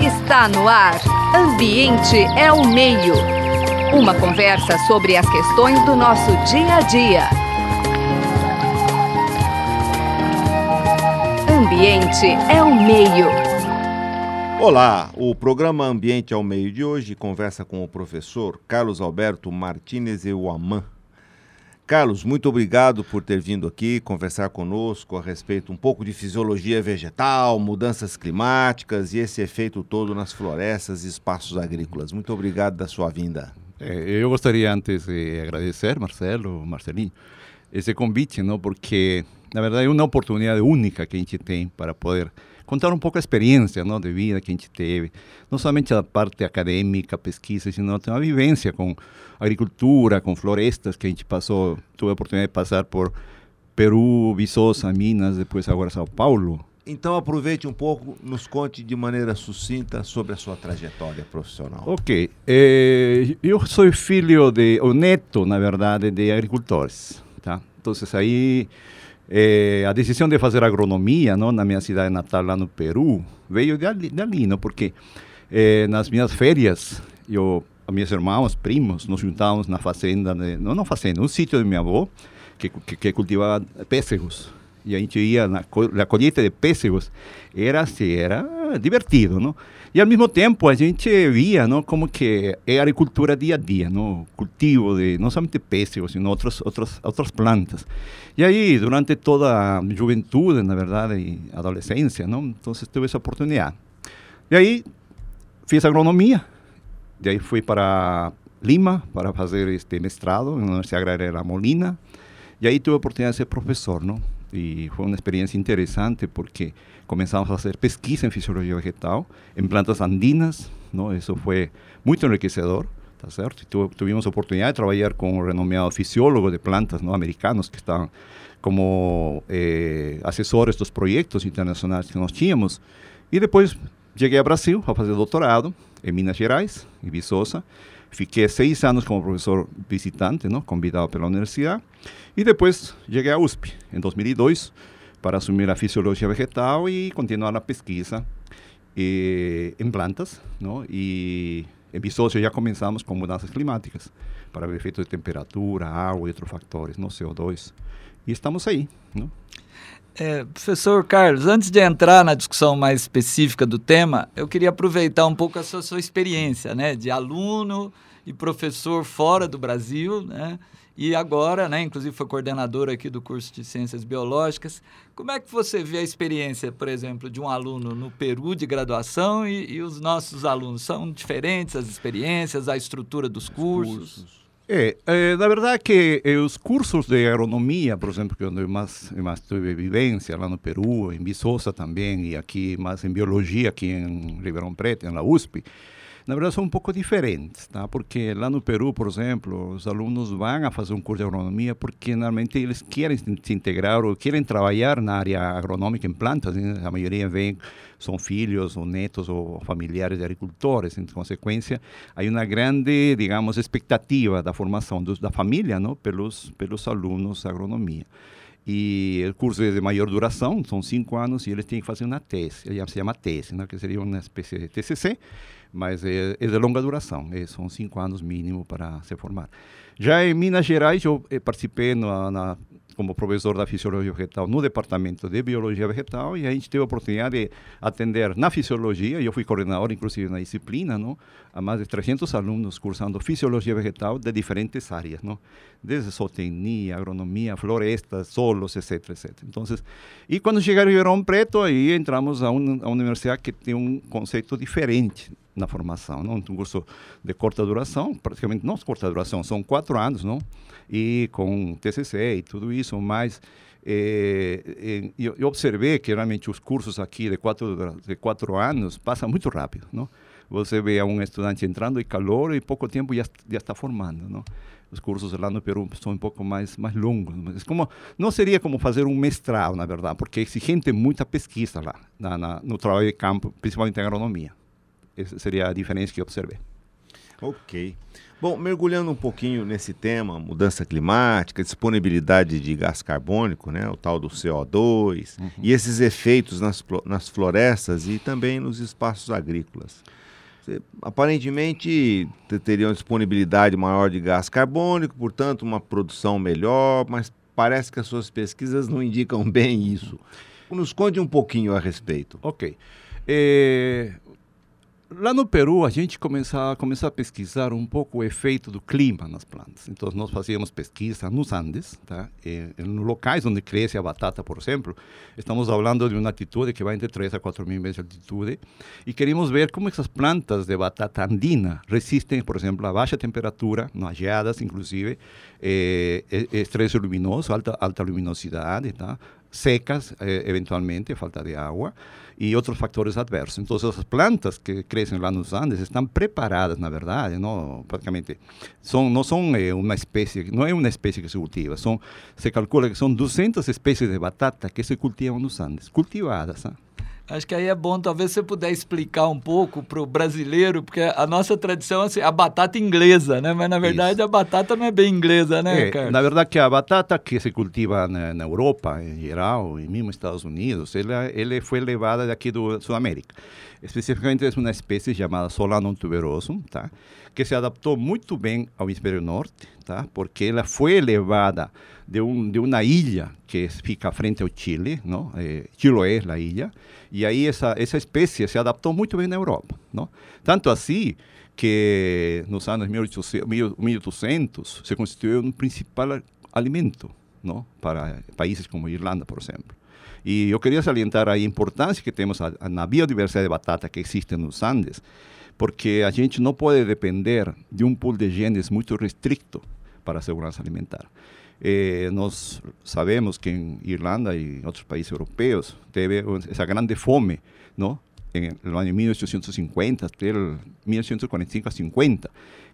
Está no ar. Ambiente é o meio. Uma conversa sobre as questões do nosso dia a dia. Ambiente é o meio. Olá, o programa Ambiente ao Meio de hoje conversa com o professor Carlos Alberto Martínez Euaman. Carlos, muito obrigado por ter vindo aqui conversar conosco a respeito um pouco de fisiologia vegetal, mudanças climáticas e esse efeito todo nas florestas e espaços agrícolas. Muito obrigado da sua vinda. É, eu gostaria antes de agradecer, Marcelo, Marcelinho, esse convite, não? porque na verdade é uma oportunidade única que a gente tem para poder contar um pouco a experiência não, de vida que a gente teve, não somente a parte acadêmica, pesquisa, sino também a vivência com agricultura, com florestas que a gente passou, tive a oportunidade de passar por Peru, Viçosa, Minas, depois agora São Paulo. Então aproveite um pouco, nos conte de maneira sucinta sobre a sua trajetória profissional. Ok, eh, eu sou filho de, o neto, na verdade, de agricultores, tá? Então aí é, a decisão de fazer agronomia não, na minha cidade natal, lá no Peru, veio de ali, de ali não, porque é, nas minhas férias, eu, meus irmãos, primos, nos juntávamos na fazenda, de, não na fazenda, no sítio de minha avó, que, que, que cultivava pêssegos. E a gente ia na, na colheita de pêssegos, era assim, era divertido, não? E ao mesmo tempo a gente via não, como que é agricultura dia a dia, não? cultivo de não somente pêssegos, sino outras, outras, outras plantas. E aí, durante toda a juventude, na verdade, e adolescência, não? então tive essa oportunidade. E aí, fiz agronomia, de aí fui para Lima para fazer este mestrado na Universidade Agrária de La Molina, e aí tive a oportunidade de ser professor, não? E foi uma experiência interessante porque começamos a fazer pesquisa em fisiologia vegetal, em plantas andinas, não? Isso foi muito enriquecedor, tá certo? E tivemos a oportunidade de trabalhar com renomeados fisiólogos de plantas, não? Americanos que estavam como eh, assessores dos projetos internacionais que nós tínhamos. E depois cheguei ao Brasil a fazer doutorado em Minas Gerais, em Viçosa. Fiquei seis anos como professor visitante, não? convidado pela universidade. E depois cheguei à USP, em 2002, para assumir a fisiologia vegetal e continuar a pesquisa eh, em plantas. Não? E em Viçosa já começamos com mudanças climáticas, para o efeito de temperatura, água e outros fatores, no CO2. E estamos aí. Não? É, professor Carlos, antes de entrar na discussão mais específica do tema, eu queria aproveitar um pouco a sua, sua experiência, né, de aluno e professor fora do Brasil, né, e agora, né, inclusive foi coordenador aqui do curso de Ciências Biológicas. Como é que você vê a experiência, por exemplo, de um aluno no Peru de graduação e, e os nossos alunos? São diferentes as experiências, a estrutura dos cursos? cursos. É, é, na verdade que eh, os cursos de agronomia, por exemplo, que onde eu mais, mais tive vivência, lá no Peru, em Viçosa também, e aqui mais em biologia, aqui em Ribeirão Preto, na USP, na verdade são um pouco diferentes, tá? Porque lá no Peru, por exemplo, os alunos vão a fazer um curso de agronomia porque normalmente eles querem se integrar ou querem trabalhar na área agronômica em plantas. Né? A maioria vem são filhos ou netos ou familiares de agricultores. Em consequência, há uma grande, digamos, expectativa da formação dos, da família, não, pelos pelos alunos de agronomia. E o curso é de maior duração, são cinco anos, e eles têm que fazer uma tese, se chama tese, né, que seria uma espécie de TCC, mas é, é de longa duração, é, são cinco anos mínimo para se formar. Já em Minas Gerais, eu eh, participei na, na como professor da fisiologia vegetal no departamento de biologia vegetal e a gente teve a oportunidade de atender na fisiologia, eu fui coordenador inclusive na disciplina, não? a mais de 300 alunos cursando fisiologia vegetal de diferentes áreas, não? desde zootecnia, agronomia, florestas, solos, etc, etc. Então, e quando chegaram em Ribeirão Preto, aí entramos a, un, a uma universidade que tem um conceito diferente na formação, não? Um curso de curta duração, praticamente não curta duração, são quatro anos, não? E com TCC e tudo isso, mas eh, eu, eu, observei que realmente os cursos aqui de quatro de quatro anos passam muito rápido, não? Você vê um estudante entrando em calor e pouco tempo já já está formando, não? Os cursos lá no Peru são um pouco mais mais longos, mas como não seria como fazer um mestrado, na verdade, porque é exigente muita pesquisa lá na, na, no trabalho de campo, principalmente em agronomia. Essa seria a diferença que observei. Ok. Bom, mergulhando um pouquinho nesse tema, mudança climática, disponibilidade de gás carbônico, né, o tal do CO2, uhum. e esses efeitos nas, nas florestas e também nos espaços agrícolas. Você, aparentemente teriam disponibilidade maior de gás carbônico, portanto, uma produção melhor, mas parece que as suas pesquisas não indicam bem isso. Nos conte um pouquinho a respeito. Ok. É, Lá no Peru, a gente começou, começou a pesquisar um pouco o efeito do clima nas plantas. Então, nós fazíamos pesquisa nos Andes, tá? Em locais onde cresce a batata, por exemplo, estamos falando de uma altitude que vai entre 3 a 4 mil metros de altitude, e queremos ver como essas plantas de batata andina resistem, por exemplo, a baixa temperatura, nas geadas, inclusive, eh, estresse luminoso, alta, alta luminosidade, tá? Secas, eh, eventualmente, falta de água, e outros fatores adversos. Então, as plantas que crescem lá nos Andes estão preparadas, na verdade, não, praticamente, são, não são é, uma espécie, não é uma espécie que se cultiva, são, se calcula que são 200 espécies de batata que se cultivam nos Andes, cultivadas. Né? Acho que aí é bom, talvez você puder explicar um pouco para o brasileiro, porque a nossa tradição é assim, a batata inglesa, né? Mas na verdade Isso. a batata não é bem inglesa, né, é, Carlos? Na verdade que a batata que se cultiva na, na, Europa em geral, e mesmo nos Estados Unidos, ela, ela foi levada daqui do Sudamérica. Especificamente é uma espécie chamada Solanum tuberosum, tá? Que se adaptou muito bem ao hemisfério norte, tá? Porque ela foi levada de, um, de uma ilha que fica frente ao Chile, não? É, Chiloé, a ilha, e aí essa, essa espécie se adaptou muito bem na Europa. Não? Tanto assim que nos anos 1800, 1800 se constituiu um principal alimento não? para países como Irlanda, por exemplo. E eu queria salientar a importância que temos na biodiversidade de batata que existe nos Andes, porque a gente não pode depender de um pool de genes muito restrito para a segurança alimentar. Eh, sabemos que em Irlanda e outros países europeus teve essa grande fome, não? Em, no ano 1850 até 1845 a 50,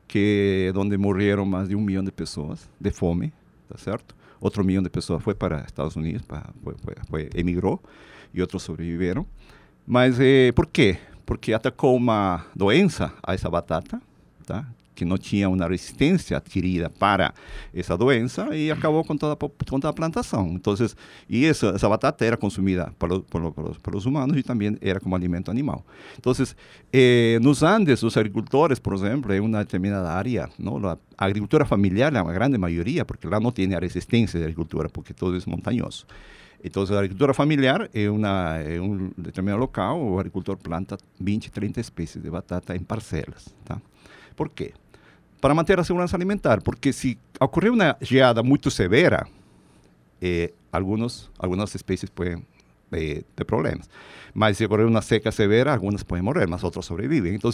que onde morreram mais de um milhão de pessoas de fome, tá certo? Outro milhão de pessoas foi para Estados Unidos, para, foi, foi, foi, emigrou e outros sobreviveram. Mas eh, por quê? Porque atacou uma doença a essa batata, tá? Que não tinha uma resistência adquirida para essa doença e acabou com toda, com toda a plantação. Então, e essa, batata era consumida por, por, por, pelos humanos e também era como alimento animal. Então, eh, nos Andes, os agricultores, por exemplo, em uma determinada área, não, a agricultura familiar, a grande maioria, porque lá não tem a resistência da agricultura, porque todo é montanhoso. Então, a agricultura familiar é, uma, é um determinado local, o agricultor planta 20, 30 espécies de batata em parcelas. Por quê? Para manter a segurança alimentar, porque se ocorrer uma geada muito severa, eh, algunos, algumas espécies podem eh, ter problemas. Mas se ocorrer uma seca severa, algumas podem morrer, mas outras sobrevivem. Então,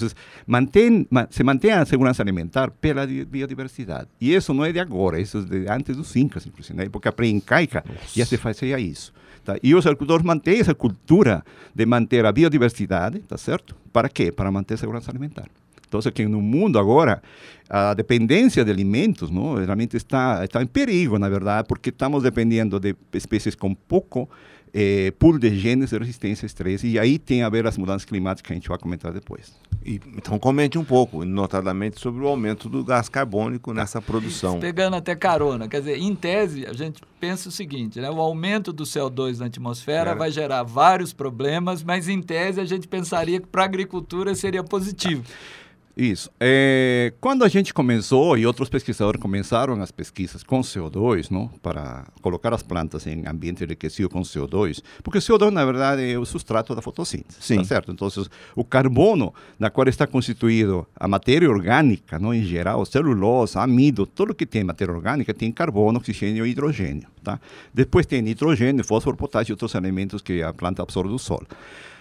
mantém, se mantém a segurança alimentar pela biodiversidade. E isso não é de agora, isso é de antes dos Incas, inclusive. Na época pré-incaica já se fazia isso. Tá? E os agricultores mantêm essa cultura de manter a biodiversidade, tá certo? Para quê? Para manter a segurança alimentar. Então, que no mundo agora, a dependência de alimentos não, realmente está, está em perigo, na verdade, porque estamos dependendo de espécies com pouco eh, pool de genes de resistência a estresse, e aí tem a ver as mudanças climáticas que a gente vai comentar depois. E, então comente um pouco, notadamente, sobre o aumento do gás carbônico nessa produção. Pegando até carona, quer dizer, em tese, a gente pensa o seguinte, né? o aumento do CO2 na atmosfera vai gerar vários problemas, mas em tese a gente pensaria que para a agricultura seria positivo. Tá. Isso. É, quando a gente começou, e outros pesquisadores começaram as pesquisas com CO2, não? para colocar as plantas em ambiente enriquecido com CO2, porque o CO2, na verdade, é o substrato da fotossíntese, Sim. Tá certo? Então, o carbono, na qual está constituído a matéria orgânica, não? em geral, celulose, amido, tudo que tem matéria orgânica tem carbono, oxigênio e hidrogênio. Tá? Depois tem nitrogênio, fósforo, potássio e outros elementos que a planta absorve do solo.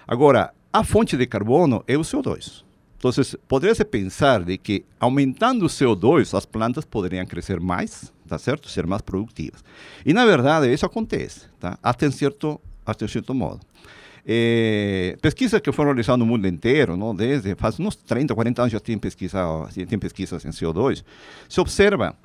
Agora, a fonte de carbono é o CO2. Então, poderia-se pensar de que aumentando o CO2, as plantas poderiam crescer mais, tá certo? Ser mais produtivas. E, na verdade, isso acontece, tá? Até certo, até certo modo. É, pesquisas que foram realizadas no mundo inteiro, não? desde faz uns 30, 40 anos já tem, pesquisa, tem pesquisas em CO2, se observa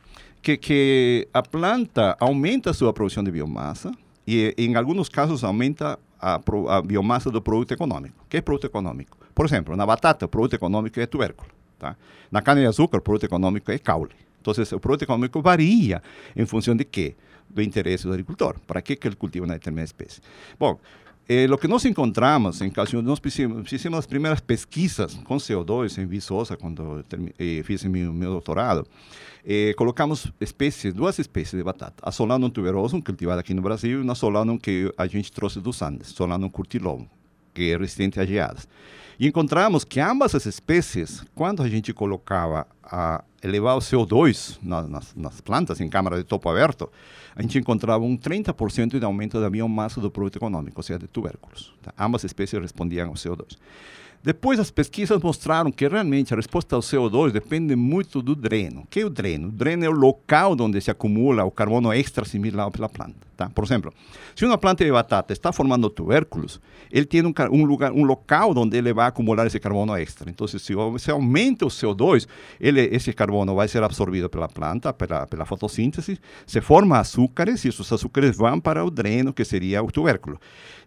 que, que a planta aumenta a sua produção de biomassa e, em alguns casos, aumenta a, a biomassa do produto econômico. O que é produto econômico? Por exemplo, na batata, o produto econômico é tubérculo. Tá? Na cana-de-açúcar, o produto econômico é caule. Então, o produto econômico varia em função de quê? Do interesse do agricultor. Para que, que ele cultiva uma determinada espécie? Bom, eh, lo que nós encontramos, em caso nós fizemos, fizemos as primeiras pesquisas com CO2 em Viçosa, quando eh, meu, meu doutorado, eh, colocamos espécies, duas espécies de batata. A Solanum tuberosum, cultivada aqui no Brasil, e uma Solanum que a gente trouxe dos Andes, Solanum curtilum, que é resistente a geadas. E encontramos que ambas as espécies, quando a gente colocava a elevar o CO2 nas, nas, nas plantas, em câmara de topo aberto, a gente encontrava um 30% de aumento da biomassa do produto econômico, ou seja, de tubérculos. Tá? Ambas espécies respondiam ao CO2. Depois, as pesquisas mostraram que realmente a resposta ao CO2 depende muito do dreno. O que é o dreno? O dreno é o local onde se acumula o carbono extra assimilado pela planta. Tá? Por exemplo, se uma planta de batata está formando tubérculos, ele tem um, um, lugar, um local onde ele vai acumular esse carbono extra. Então, se você aumenta o CO2, ele, esse carbono vai ser absorvido pela planta, pela, pela fotossíntese, se forma açúcares e esses açúcares vão para o dreno, que seria o tubérculo.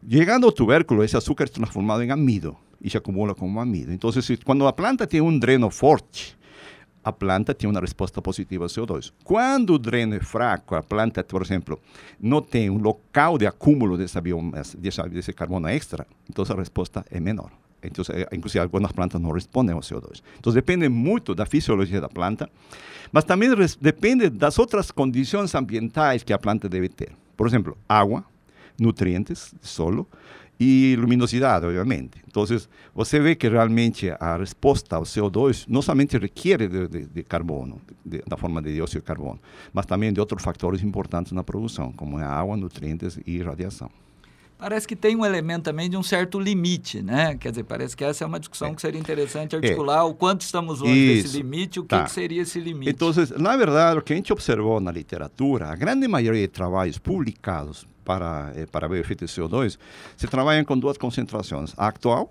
Chegando ao tubérculo, esse açúcar é transformado em amido e se acumula como amido. Então, se, quando a planta tem um dreno forte, a planta tem uma resposta positiva ao CO2. Quando o dreno é fraco, a planta, por exemplo, não tem um local de acúmulo dessa biomassa, desse carbono extra, então a resposta é menor. Então, inclusive, algumas plantas não respondem ao CO2. Então, depende muito da fisiologia da planta, mas também depende das outras condições ambientais que a planta deve ter. Por exemplo, água, nutrientes, solo, e luminosidade, obviamente. Então, você vê que realmente a resposta ao CO2 não somente requer de, de, de carbono, de, da forma de dióxido de carbono, mas também de outros fatores importantes na produção, como a água, nutrientes e radiação. Parece que tem um elemento também de um certo limite, né? Quer dizer, parece que essa é uma discussão é. que seria interessante articular é. o quanto estamos longe desse limite, o que, tá. que, seria esse limite. Então, na verdade, o que a gente observou na literatura, a grande maioria de trabalhos publicados para, eh, para efeito de CO2, se trabalham com duas concentrações. A atual,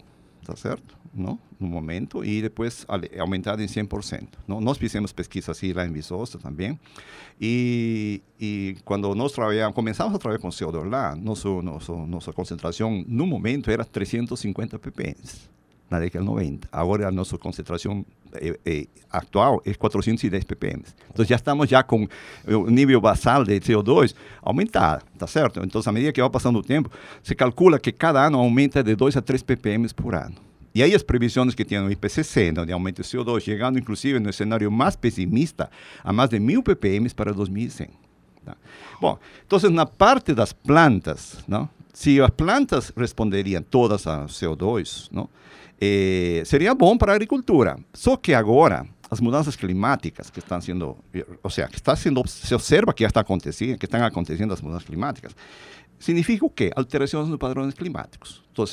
tá certo? Não? No momento, e depois aumentada em 100%. Não? Nós fizemos pesquisa assim lá em Viçosa também, e, e quando nós começamos a trabalhar com CO2 lá, nosso, nosso, nossa concentração no momento era 350 ppm na década de 90. Agora a nossa concentração é, é, atual é 410 ppm. Então já estamos já com o nível basal de CO2 aumentado, tá certo? Então, à medida que vai passando o tempo, se calcula que cada ano aumenta de 2 a 3 ppm por ano. E aí as previsões que tinham no IPCC, de aumento de CO2, chegando inclusive no cenário mais pessimista, a mais de 1000 ppm para 2100. Tá? Bom, então na parte das plantas, não? Se as plantas responderiam todas a CO2, não? Eh, seria bom para a agricultura. Só que agora as mudanças climáticas que estão sendo, ou seja, que está sendo, se observa que já está acontecendo, que estão acontecendo as mudanças climáticas, significa o quê? Alterações nos padrões climáticos. Então,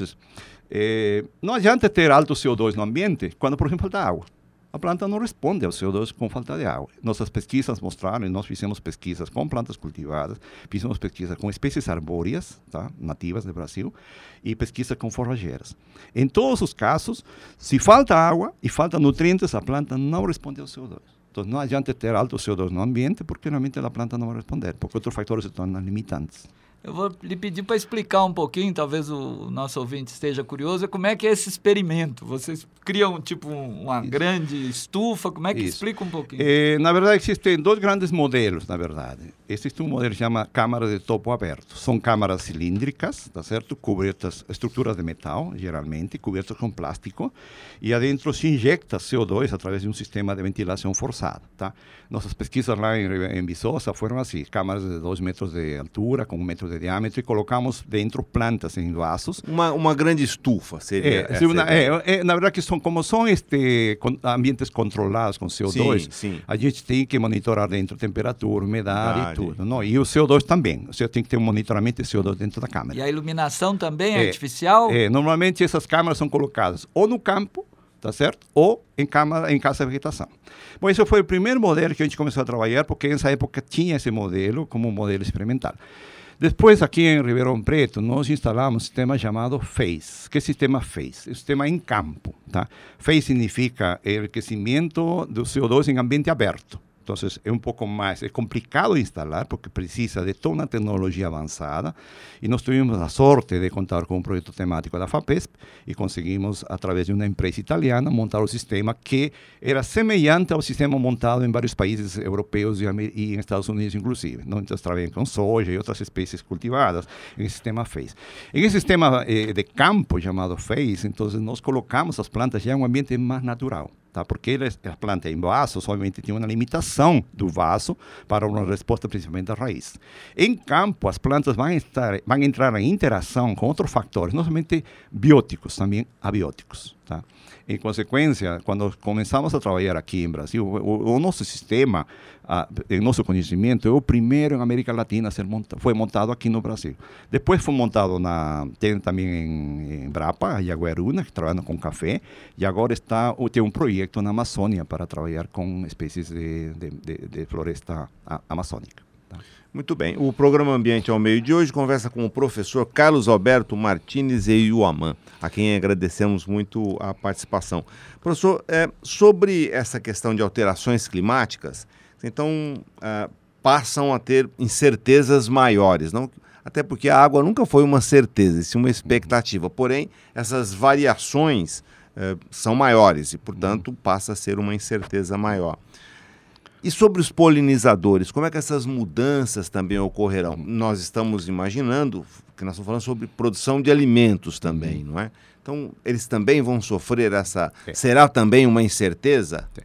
eh, não adianta ter alto CO2 no ambiente quando, por exemplo, falta água a planta não responde ao CO2 com falta de água. Nossas pesquisas mostraram, e nós fizemos pesquisas com plantas cultivadas, fizemos pesquisas com espécies arbóreas, tá, nativas do Brasil, e pesquisa com forrageiras. Em todos os casos, se falta água e falta nutrientes, a planta não responde ao CO2. Então não adianta ter alto CO2 no ambiente, porque realmente a planta não vai responder, porque outros fatores se tornam limitantes. Eu vou lhe pedir para explicar um pouquinho, talvez o nosso ouvinte esteja curioso, como é que é esse experimento? Vocês criam tipo uma Isso. grande estufa, como é que Isso. explica um pouquinho? É, na verdade, existem dois grandes modelos, na verdade. Existe um modelo que chama câmara de topo aberto. São câmaras cilíndricas, tá certo? Cobertas, estruturas de metal, geralmente, cobertas com plástico, e adentro se injecta CO2 através de um sistema de ventilação forçada, tá? Nossas pesquisas lá em, em Viçosa foram assim, câmaras de 2 metros de altura, com um metro de de diâmetro e colocamos dentro plantas em vasos. Uma, uma grande estufa seria. É, uma, é, é, na verdade, que são, como são este, ambientes controlados com CO2, sim, sim. a gente tem que monitorar dentro temperatura, umidade e tudo. Não? E o CO2 também. Você tem que ter um monitoramento de CO2 dentro da câmera. E a iluminação também é, artificial? É, normalmente essas câmeras são colocadas ou no campo, tá certo? Ou em, câmara, em casa de vegetação. Bom, esse foi o primeiro modelo que a gente começou a trabalhar, porque nessa época tinha esse modelo como um modelo experimental. Depois, aqui em Ribeirão Preto, nós instalamos um sistema chamado FACE. Que sistema FACE? É um sistema em campo. Tá? FACE significa enriquecimento do CO2 em ambiente aberto. Então, é um pouco mais, é complicado instalar, porque precisa de toda uma tecnologia avançada. E nós tivemos a sorte de contar com um projeto temático da FAPESP e conseguimos, através de uma empresa italiana, montar um sistema que era semelhante ao sistema montado em vários países europeus e, e em Estados Unidos, inclusive. Não? Então, trabalhamos com soja e outras espécies cultivadas em sistema FACE. Em esse sistema eh, de campo chamado FACE, então, nós colocamos as plantas já em um ambiente mais natural tá? porque a planta em vaso somente tem uma limitação do vaso para uma resposta principalmente da raiz. Em campo, as plantas vão, estar, vão entrar em interação com outros fatores, não somente bióticos, também abióticos. Tá? Em consequência, quando começamos a trabalhar aqui em Brasil, o, nosso sistema, a, o nosso conhecimento o primeiro América Latina ser monta foi montado aqui no Brasil. Depois foi montado na tem também em, em Brapa, Jaguaruna, que trabalha com café, e agora está tem um projeto na Amazônia para trabalhar com espécies de, de, de, floresta amazônica. Muito bem. O programa Ambiente ao Meio de hoje conversa com o professor Carlos Alberto Martinez e Iuamã, a quem agradecemos muito a participação. Professor, é, sobre essa questão de alterações climáticas, então é, passam a ter incertezas maiores, não? Até porque a água nunca foi uma certeza, sim uma expectativa. Porém, essas variações é, são maiores e, portanto, passa a ser uma incerteza maior. E sobre os polinizadores, como é que essas mudanças também ocorrerão? Nós estamos imaginando que nós estamos falando sobre produção de alimentos também, uhum. não é? Então, eles também vão sofrer essa. É. Será também uma incerteza? É.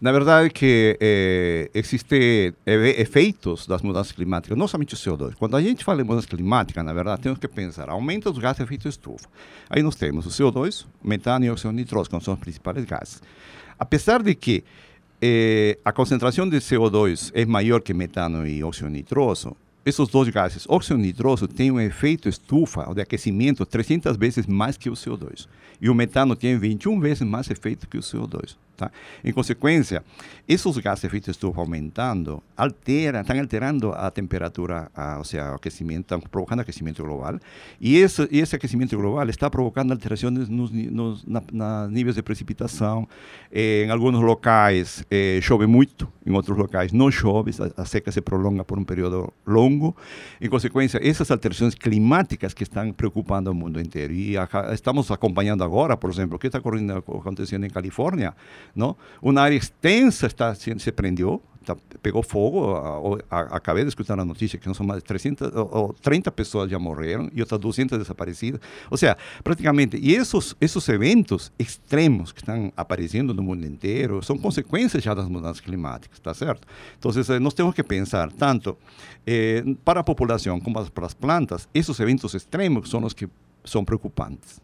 Na verdade, que é, existe efeitos das mudanças climáticas, não somente o CO2. Quando a gente fala em mudança climática, na verdade, temos que pensar aumento dos gases de efeito estufa. Aí nós temos o CO2, metano e óxido nitroso, que são os principais gases. Apesar de que eh, a concentração de CO2 é maior que metano e óxido nitroso, esses dois gases, óxido nitroso, têm um efeito estufa, de aquecimento, 300 vezes mais que o CO2. E o metano tem 21 vezes mais efeito que o CO2. Tá? Em consequência, esses gases de efeito estufa aumentando, altera, estão alterando a temperatura, a, ou seja, o aquecimento, estão provocando aquecimento global. E esse, esse aquecimento global está provocando alterações nos, nos na, na níveis de precipitação. Eh, em alguns locais eh, chove muito, em outros locais não chove, a, a, seca se prolonga por um período longo. Em consequência, essas alterações climáticas que estão preocupando o mundo inteiro. E a, estamos acompanhando agora, por exemplo, o que está acontecendo em Califórnia Uma área extensa está, se, se prendeu, pegou fogo. A, a, acabei de escutar a notícia que são mais de 300, ou, 30 pessoas já morreram e outras 200 desaparecidas. Ou seja, praticamente, e esses, esses eventos extremos que estão aparecendo no mundo inteiro são consequências já das mudanças climáticas, tá certo? Então, eh, nós temos que pensar tanto eh, para a população como para as plantas, esses eventos extremos são os que são preocupantes.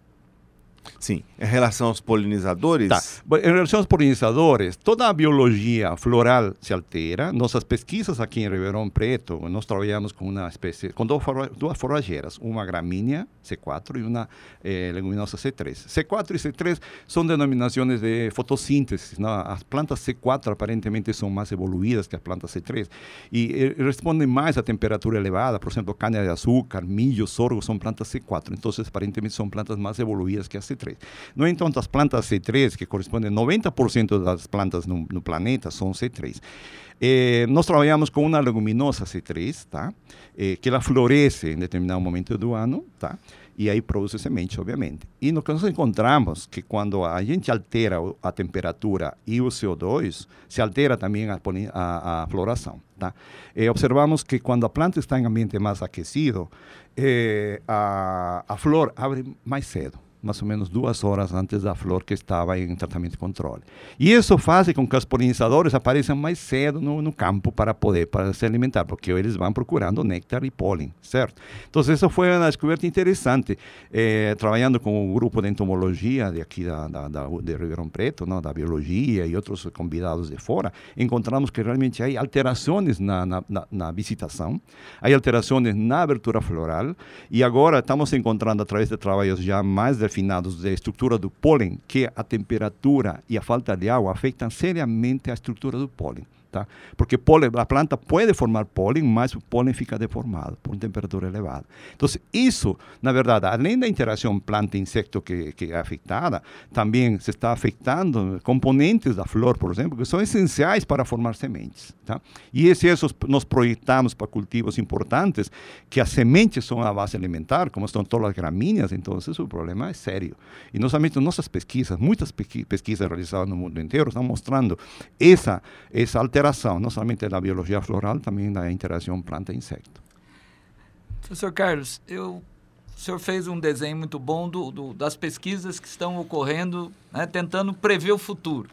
Sim, em relação aos polinizadores? Tá. Em relação aos polinizadores, toda a biologia floral se altera. Nossas pesquisas aqui em Ribeirão Preto, nós trabalhamos com uma espécie, com duas forrageiras, uma gramínea C4 e uma eh, leguminosa C3. C4 e C3 são denominações de fotossíntese. Não? As plantas C4 aparentemente são mais evoluídas que as plantas C3 e eh, respondem mais à temperatura elevada. Por exemplo, cana de açúcar, milho, sorgo são plantas C4. Então, aparentemente são plantas mais evoluídas que as C3. C3. No entanto, as plantas C3, que correspondem a 90% das plantas no, no, planeta, são C3. Eh, nós trabalhamos com uma leguminosa C3, tá? Eh, que ela floresce em determinado momento do ano, tá? e aí produz semente, obviamente. E no que nós encontramos que quando a gente altera a temperatura e o CO2, se altera também a, a, a floração. Tá? Observamos que quando a planta está em ambiente mais aquecido, eh, a, a flor abre mais cedo mais ou menos duas horas antes da flor que estava em tratamento de controle. E isso faz com que os polinizadores apareçam mais cedo no, no campo para poder para se alimentar, porque eles vão procurando néctar e pólen, certo? Então, isso foi uma descoberta interessante. Eh, trabalhando com o grupo de entomologia de aqui da, da, da, de Ribeirão Preto, não, da biologia e outros convidados de fora, encontramos que realmente há alterações na, na, na, na visitação, há alterações na abertura floral, e agora estamos encontrando, através de trabalhos já mais de refinados da estrutura do pólen, que a temperatura e a falta de água afetam seriamente a estrutura do pólen. Porque pólen, a planta pode formar pólen, mas o pólen fica deformado por temperatura elevada. Então, isso, na verdade, além da interação planta-insecto que, que é afetada, também se está afetando componentes da flor, por exemplo, que são essenciais para formar sementes. Tá? E se esses nós projetamos para cultivos importantes, que as sementes são a base alimentar, como estão todas as gramíneas, então o problema é sério. E não somente nossas pesquisas, muitas pesquisas realizadas no mundo inteiro estão mostrando essa, essa alteração, não somente da biologia floral, também da interação planta-insecto. Professor Carlos, eu, o senhor fez um desenho muito bom do, do das pesquisas que estão ocorrendo, né, tentando prever o futuro.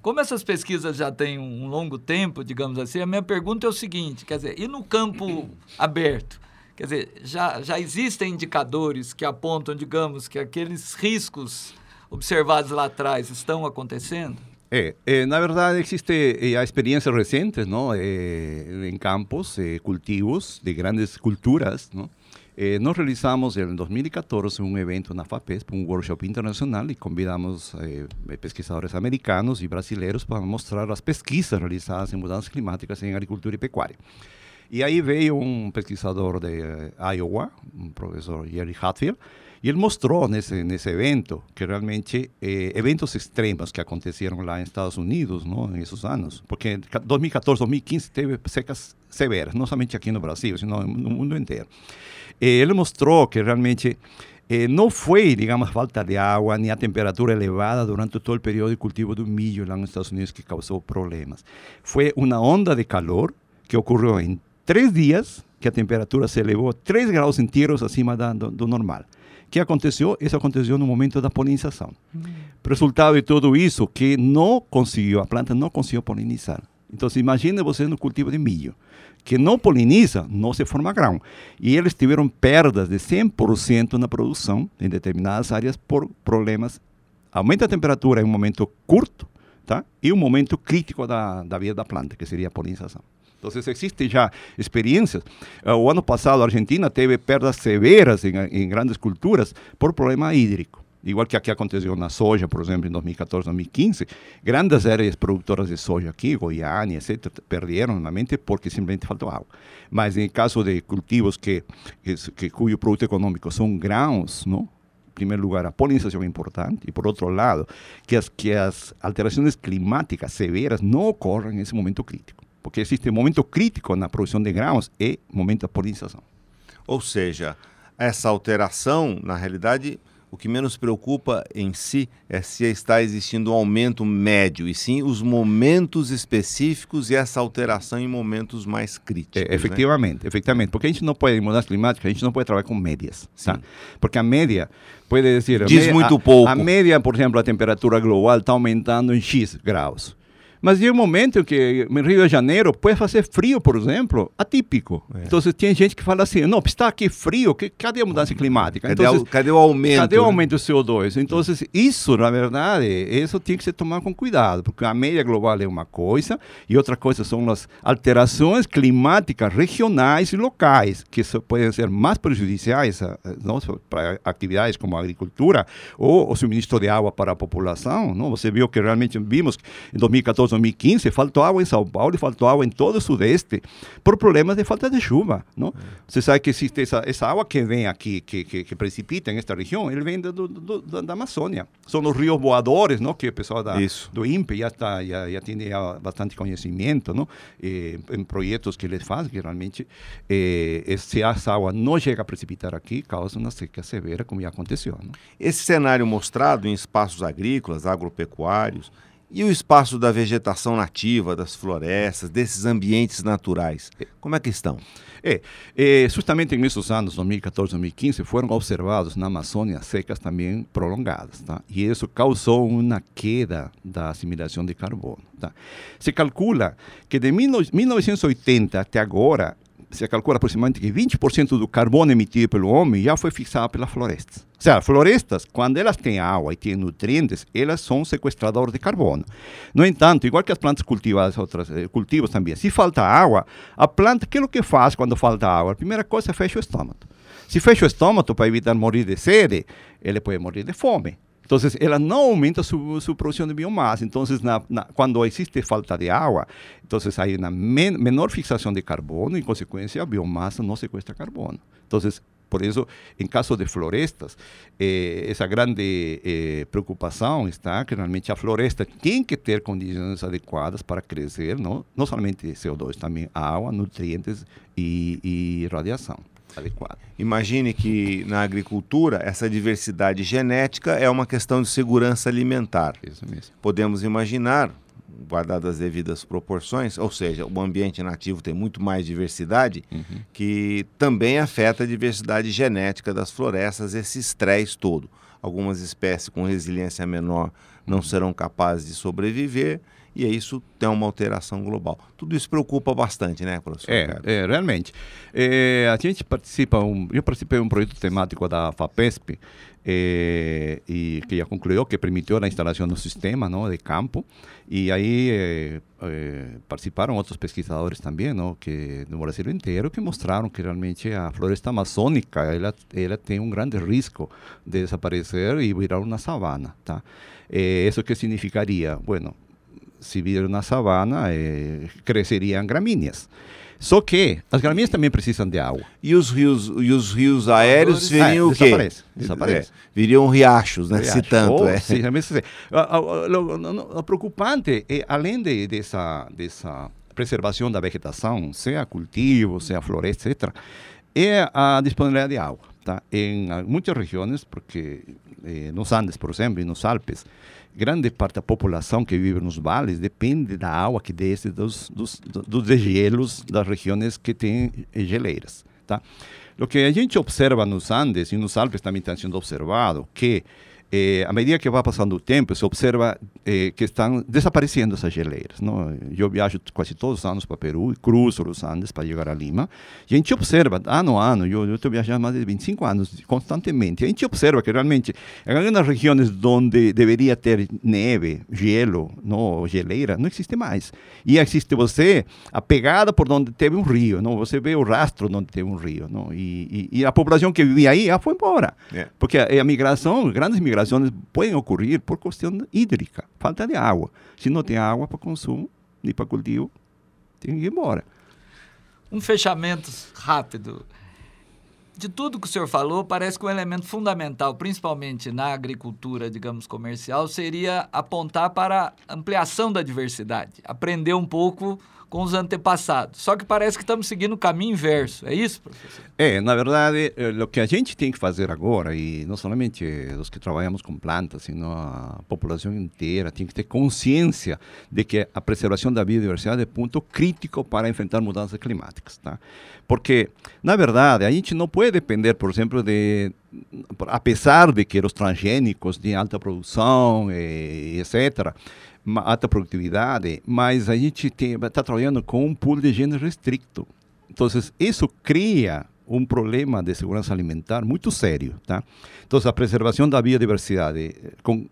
Como essas pesquisas já têm um longo tempo, digamos assim, a minha pergunta é o seguinte, quer dizer, e no campo aberto? Quer dizer, já, já existem indicadores que apontam, digamos, que aqueles riscos observados lá atrás estão acontecendo? É, é, na verdade existe é, experiências recentes, não, é, em campos, cultivos de grandes culturas, não. nós realizamos em 2014 um evento na FAPESP, um workshop internacional, e convidamos pesquisadores americanos e brasileiros para mostrar as pesquisas realizadas em mudanças climáticas em agricultura e pecuária. E aí veio um pesquisador de Iowa, um professor Jerry Hatfield, e ele mostrou nesse, nesse evento que realmente eh, eventos extremos que aconteceram lá nos Estados Unidos, não, nesses anos, porque 2014, 2015 teve secas severas, não somente aqui no Brasil, sino no mundo inteiro. E ele mostrou que realmente eh, não foi, digamos, falta de água nem a temperatura elevada durante todo o período de cultivo do milho lá nos Estados Unidos que causou problemas. Foi uma onda de calor que ocorreu em três dias, que a temperatura se elevou 3 graus inteiros acima da, do, do normal. Que aconteceu? Isso aconteceu no momento da polinização. Uhum. Resultado de tudo isso, que não conseguiu, a planta não conseguiu polinizar. Então, imagine você no cultivo de milho, que não poliniza, não se forma grão. E eles tiveram perdas de 100% na produção em determinadas áreas por problemas. Aumenta a temperatura em um momento curto tá? e um momento crítico da, da vida da planta, que seria a polinização. Então, existem já experiências. Uh, o ano passado, a Argentina teve perdas severas em, grandes culturas por problema hídrico. Igual que aqui aconteceu na soja, por exemplo, em 2014, 2015. Grandes áreas produtoras de soja aqui, Goiânia, etc., perderam normalmente porque simplesmente faltou água. Mas em caso de cultivos que, que, que cujo produto econômico são grãos, não? em primeiro lugar, a polinização é importante, e por outro lado, que as, que as alterações climáticas severas não ocorram nesse momento crítico porque existe um momento crítico na produção de grãos e momento da polinização. Ou seja, essa alteração, na realidade, o que menos preocupa em si é se está existindo um aumento médio, e sim os momentos específicos e essa alteração em momentos mais críticos. É, efetivamente, né? efetivamente. Porque a gente não pode, em mudança climática, a gente não pode trabalhar com médias. Tá? Porque a média pode dizer. Diz média, muito pouco. A média, por exemplo, a temperatura global está aumentando em X graus. Mas tem um momento que no Rio de Janeiro pode fazer frio, por exemplo, atípico. É. Então tem gente que fala assim, não, está aqui frio, que, cadê a mudança climática? Cadê, então, cadê o aumento? Cadê o né? aumento do CO2? Então isso, na verdade, isso tem que ser tomado com cuidado, porque a média global é uma coisa e outra coisa são as alterações climáticas regionais e locais, que podem ser mais prejudiciais não, para atividades como a agricultura ou o suministro de água para a população. Não? Você viu que realmente vimos em 2014 2015, faltou água em São Paulo e faltou água em todo o Sudeste por problemas de falta de chuva. Não? Você sabe que existe essa, essa água que vem aqui, que, que, que precipita nesta região, ele vem do, do, do, da Amazônia. São os rios voadores, não? que o pessoal da, do INPE já, tá, já, já tem já bastante conhecimento não? E, em projetos que eles fazem, que realmente eh, se essa água não chega a precipitar aqui, causa uma seca severa, como já aconteceu. Não? Esse cenário mostrado em espaços agrícolas, agropecuários, e o espaço da vegetação nativa, das florestas, desses ambientes naturais, como é que estão? É, é, justamente nesses anos 2014, 2015 foram observados na Amazônia secas também prolongadas, tá? E isso causou uma queda da assimilação de carbono, tá? Se calcula que de 1980 até agora se calcula aproximadamente que 20% do carbono emitido pelo homem já foi fixado pelas florestas. Ou seja, florestas, quando elas têm água e têm nutrientes, elas são sequestradoras de carbono. No entanto, igual que as plantas cultivadas, outros eh, cultivos também, se falta água, a planta, que é que faz quando falta água? A primeira coisa é fecha o estômago. Se fecha o estômago para evitar morrer de sede, ele pode morrer de fome. Então, ela não aumenta sua, sua produção de biomassa. Então, na, na, quando existe falta de água, então há uma men menor fixação de carbono, em consequência, a biomassa não sequestra carbono. Então, por isso, em caso de florestas, eh, essa grande eh, preocupação está que realmente a floresta tem que ter condições adequadas para crescer, não, não somente CO2, também água, nutrientes e radiação adequada. Imagine que na agricultura essa diversidade genética é uma questão de segurança alimentar. Isso mesmo. Podemos imaginar guardadas as devidas proporções, ou seja, o ambiente nativo tem muito mais diversidade, uhum. que também afeta a diversidade genética das florestas, esse estresse todo. Algumas espécies com resiliência menor não serão capazes de sobreviver, e isso tem uma alteração global. Tudo isso preocupa bastante, né, professor? É, é realmente. É, a gente participa, um, eu participei de um projeto temático da FAPESP, é, e que já concluiu, que permitiu a instalação do sistema não, de campo, e aí é, é, participaram outros pesquisadores também, não, que no Brasil inteiro, que mostraram que realmente a floresta amazônica ela, ela tem um grande risco de desaparecer e virar uma savana, tá? isso que significaria, bueno, se vir na savana, eh, cresceriam gramíneas. Só que as gramíneas também precisam de água. E os rios, e os rios aéreos viriam ah, o quê? Desaparece. desaparece. É, viriam riachos, né? Riacho. Se tanto. Oh, é. Sim, o, preocupante é, além de, dessa, dessa preservação da vegetação, seja cultivo, seja floresta, etc., é a disponibilidade de água. Tá? Em muitas regiões, porque eh, nos Andes, por exemplo, e nos Alpes, grande parte da população que vive nos vales depende da água que desce dos, dos, dos desgelos das regiões que têm geleiras. Tá? O que a gente observa nos Andes e nos Alpes também está sendo observado que eh, à medida que vai passando o tempo, se observa eh, que estão desaparecendo essas geleiras. Não? Eu viajo quase todos os anos para Peru e cruzo os Andes para chegar a Lima. E a gente observa, ano a ano, eu estou viajando mais de 25 anos constantemente, a gente observa que realmente em algumas regiões onde deveria ter neve, gelo, não, geleira, não existe mais. E existe você, a pegada por onde teve um rio, não? você vê o rastro onde teve um rio. Não? E, e, e a população que vivia aí já foi embora. Yeah. Porque a, a migração, grandes migrações, migrações podem ocorrer por questão hídrica, falta de água. Se não tem água para consumo, nem para cultivo, tem que ir embora. Um fechamento rápido. De tudo que o senhor falou, parece que um elemento fundamental, principalmente na agricultura, digamos, comercial, seria apontar para a ampliação da diversidade, aprender um pouco com os antepassados. Só que parece que estamos seguindo o caminho inverso. É isso, professor? É, na verdade, eh, o que a gente tem que fazer agora, e não somente os que trabalhamos com plantas, sino a população inteira, tem que ter consciência de que a preservação da biodiversidade é ponto crítico para enfrentar mudanças climáticas. Tá? Porque, na verdade, a gente não pode depender, por exemplo, de apesar de que os transgênicos de alta produção, e, alta produtividade, mas a gente está trabalhando com um pool de genes restrito. Então, isso cria um problema de segurança alimentar muito sério, tá? Então, a preservação da biodiversidade, com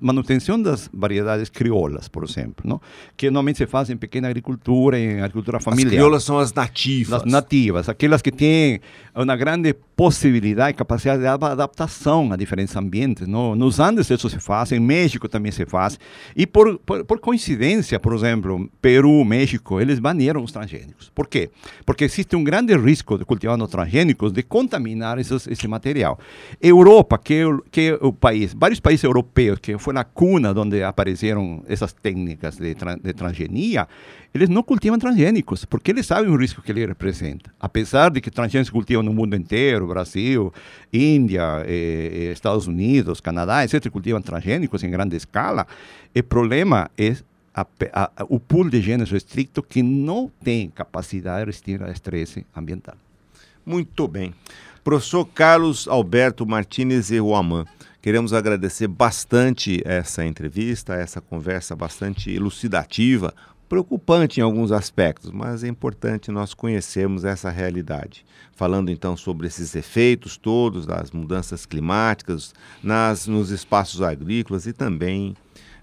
manutenção das variedades crioulas, por exemplo, não? que normalmente se faz em pequena agricultura, em agricultura familiar. As crioulas são as nativas. As nativas, aquelas que têm uma grande possibilidade e capacidade de adaptação a diferentes ambientes. Não? Nos Andes isso se faz, em México também se faz. E por, por, por coincidência, por exemplo, Peru, México, eles baneram os transgênicos. Por quê? Porque existe um grande risco de cultivar transgênicos de contaminar esses, esse material. Europa, que é, que é o país, vários países europeus, que foi na cuna onde apareceram essas técnicas de, de transgenia, eles não cultivam transgênicos, porque eles sabem o risco que ele representa. Apesar de que transgênicos cultivam no mundo inteiro, Brasil, Índia, eh, eh Estados Unidos, Canadá, etc., cultivam transgênicos em grande escala, o problema é a, a, o pool de genes restrito que não tem capacidade de resistir ao estresse ambiental. Muito bem. Professor Carlos Alberto Martinez Eruaman, queremos agradecer bastante essa entrevista, essa conversa bastante elucidativa, preocupante em alguns aspectos, mas é importante nós conhecermos essa realidade. Falando então sobre esses efeitos todos das mudanças climáticas nas, nos espaços agrícolas e também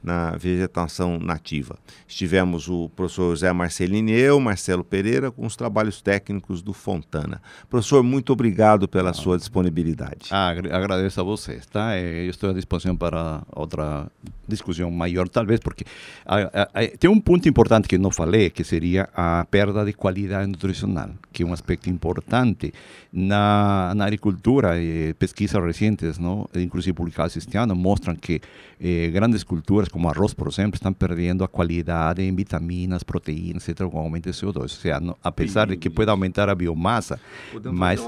na vegetação nativa. Estivemos o professor José Marcelino e eu, Marcelo Pereira, com os trabalhos técnicos do Fontana. Professor, muito obrigado pela sua disponibilidade. Ah, agradeço a vocês, tá? Eu estou à disposição para outra discussão maior, talvez, porque a, a, tem um ponto importante que não falei, que seria a perda de qualidade nutricional, que é um aspecto importante na, na agricultura. Eh, pesquisas recentes, não, inclusive publicadas este ano, mostram que eh, grandes culturas, como arroz, por exemplo, estão perdendo a qualidade em vitaminas, proteínas, etc., com o aumento de CO2. Ou seja, no, apesar de que pode aumentar a biomassa, mas,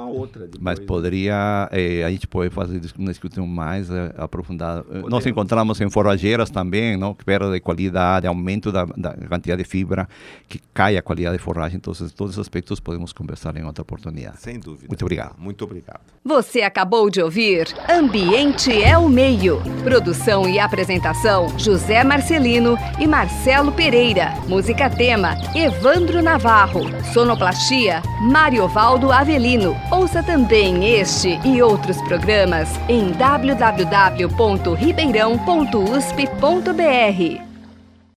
mas né? poderia, eh, a gente pode fazer uma discussão mais eh, aprofundada. Podemos. Nós encontramos em forrageiras também, não, perda de qualidade, aumento da, da quantidade de fibra, que cai a qualidade de forragem. Então, todos esses aspectos podemos conversar em outra oportunidade. Sem dúvida. Muito obrigado. Muito obrigado. Você acabou de ouvir Ambiente é o Meio. Produção e apresentação: José Marcelino e Marcelo Pereira. Música tema: Evandro Navarro. Sonoplastia: Mariovaldo Avelino. Ouça também este e outros programas em www.ribeirão.usp.br.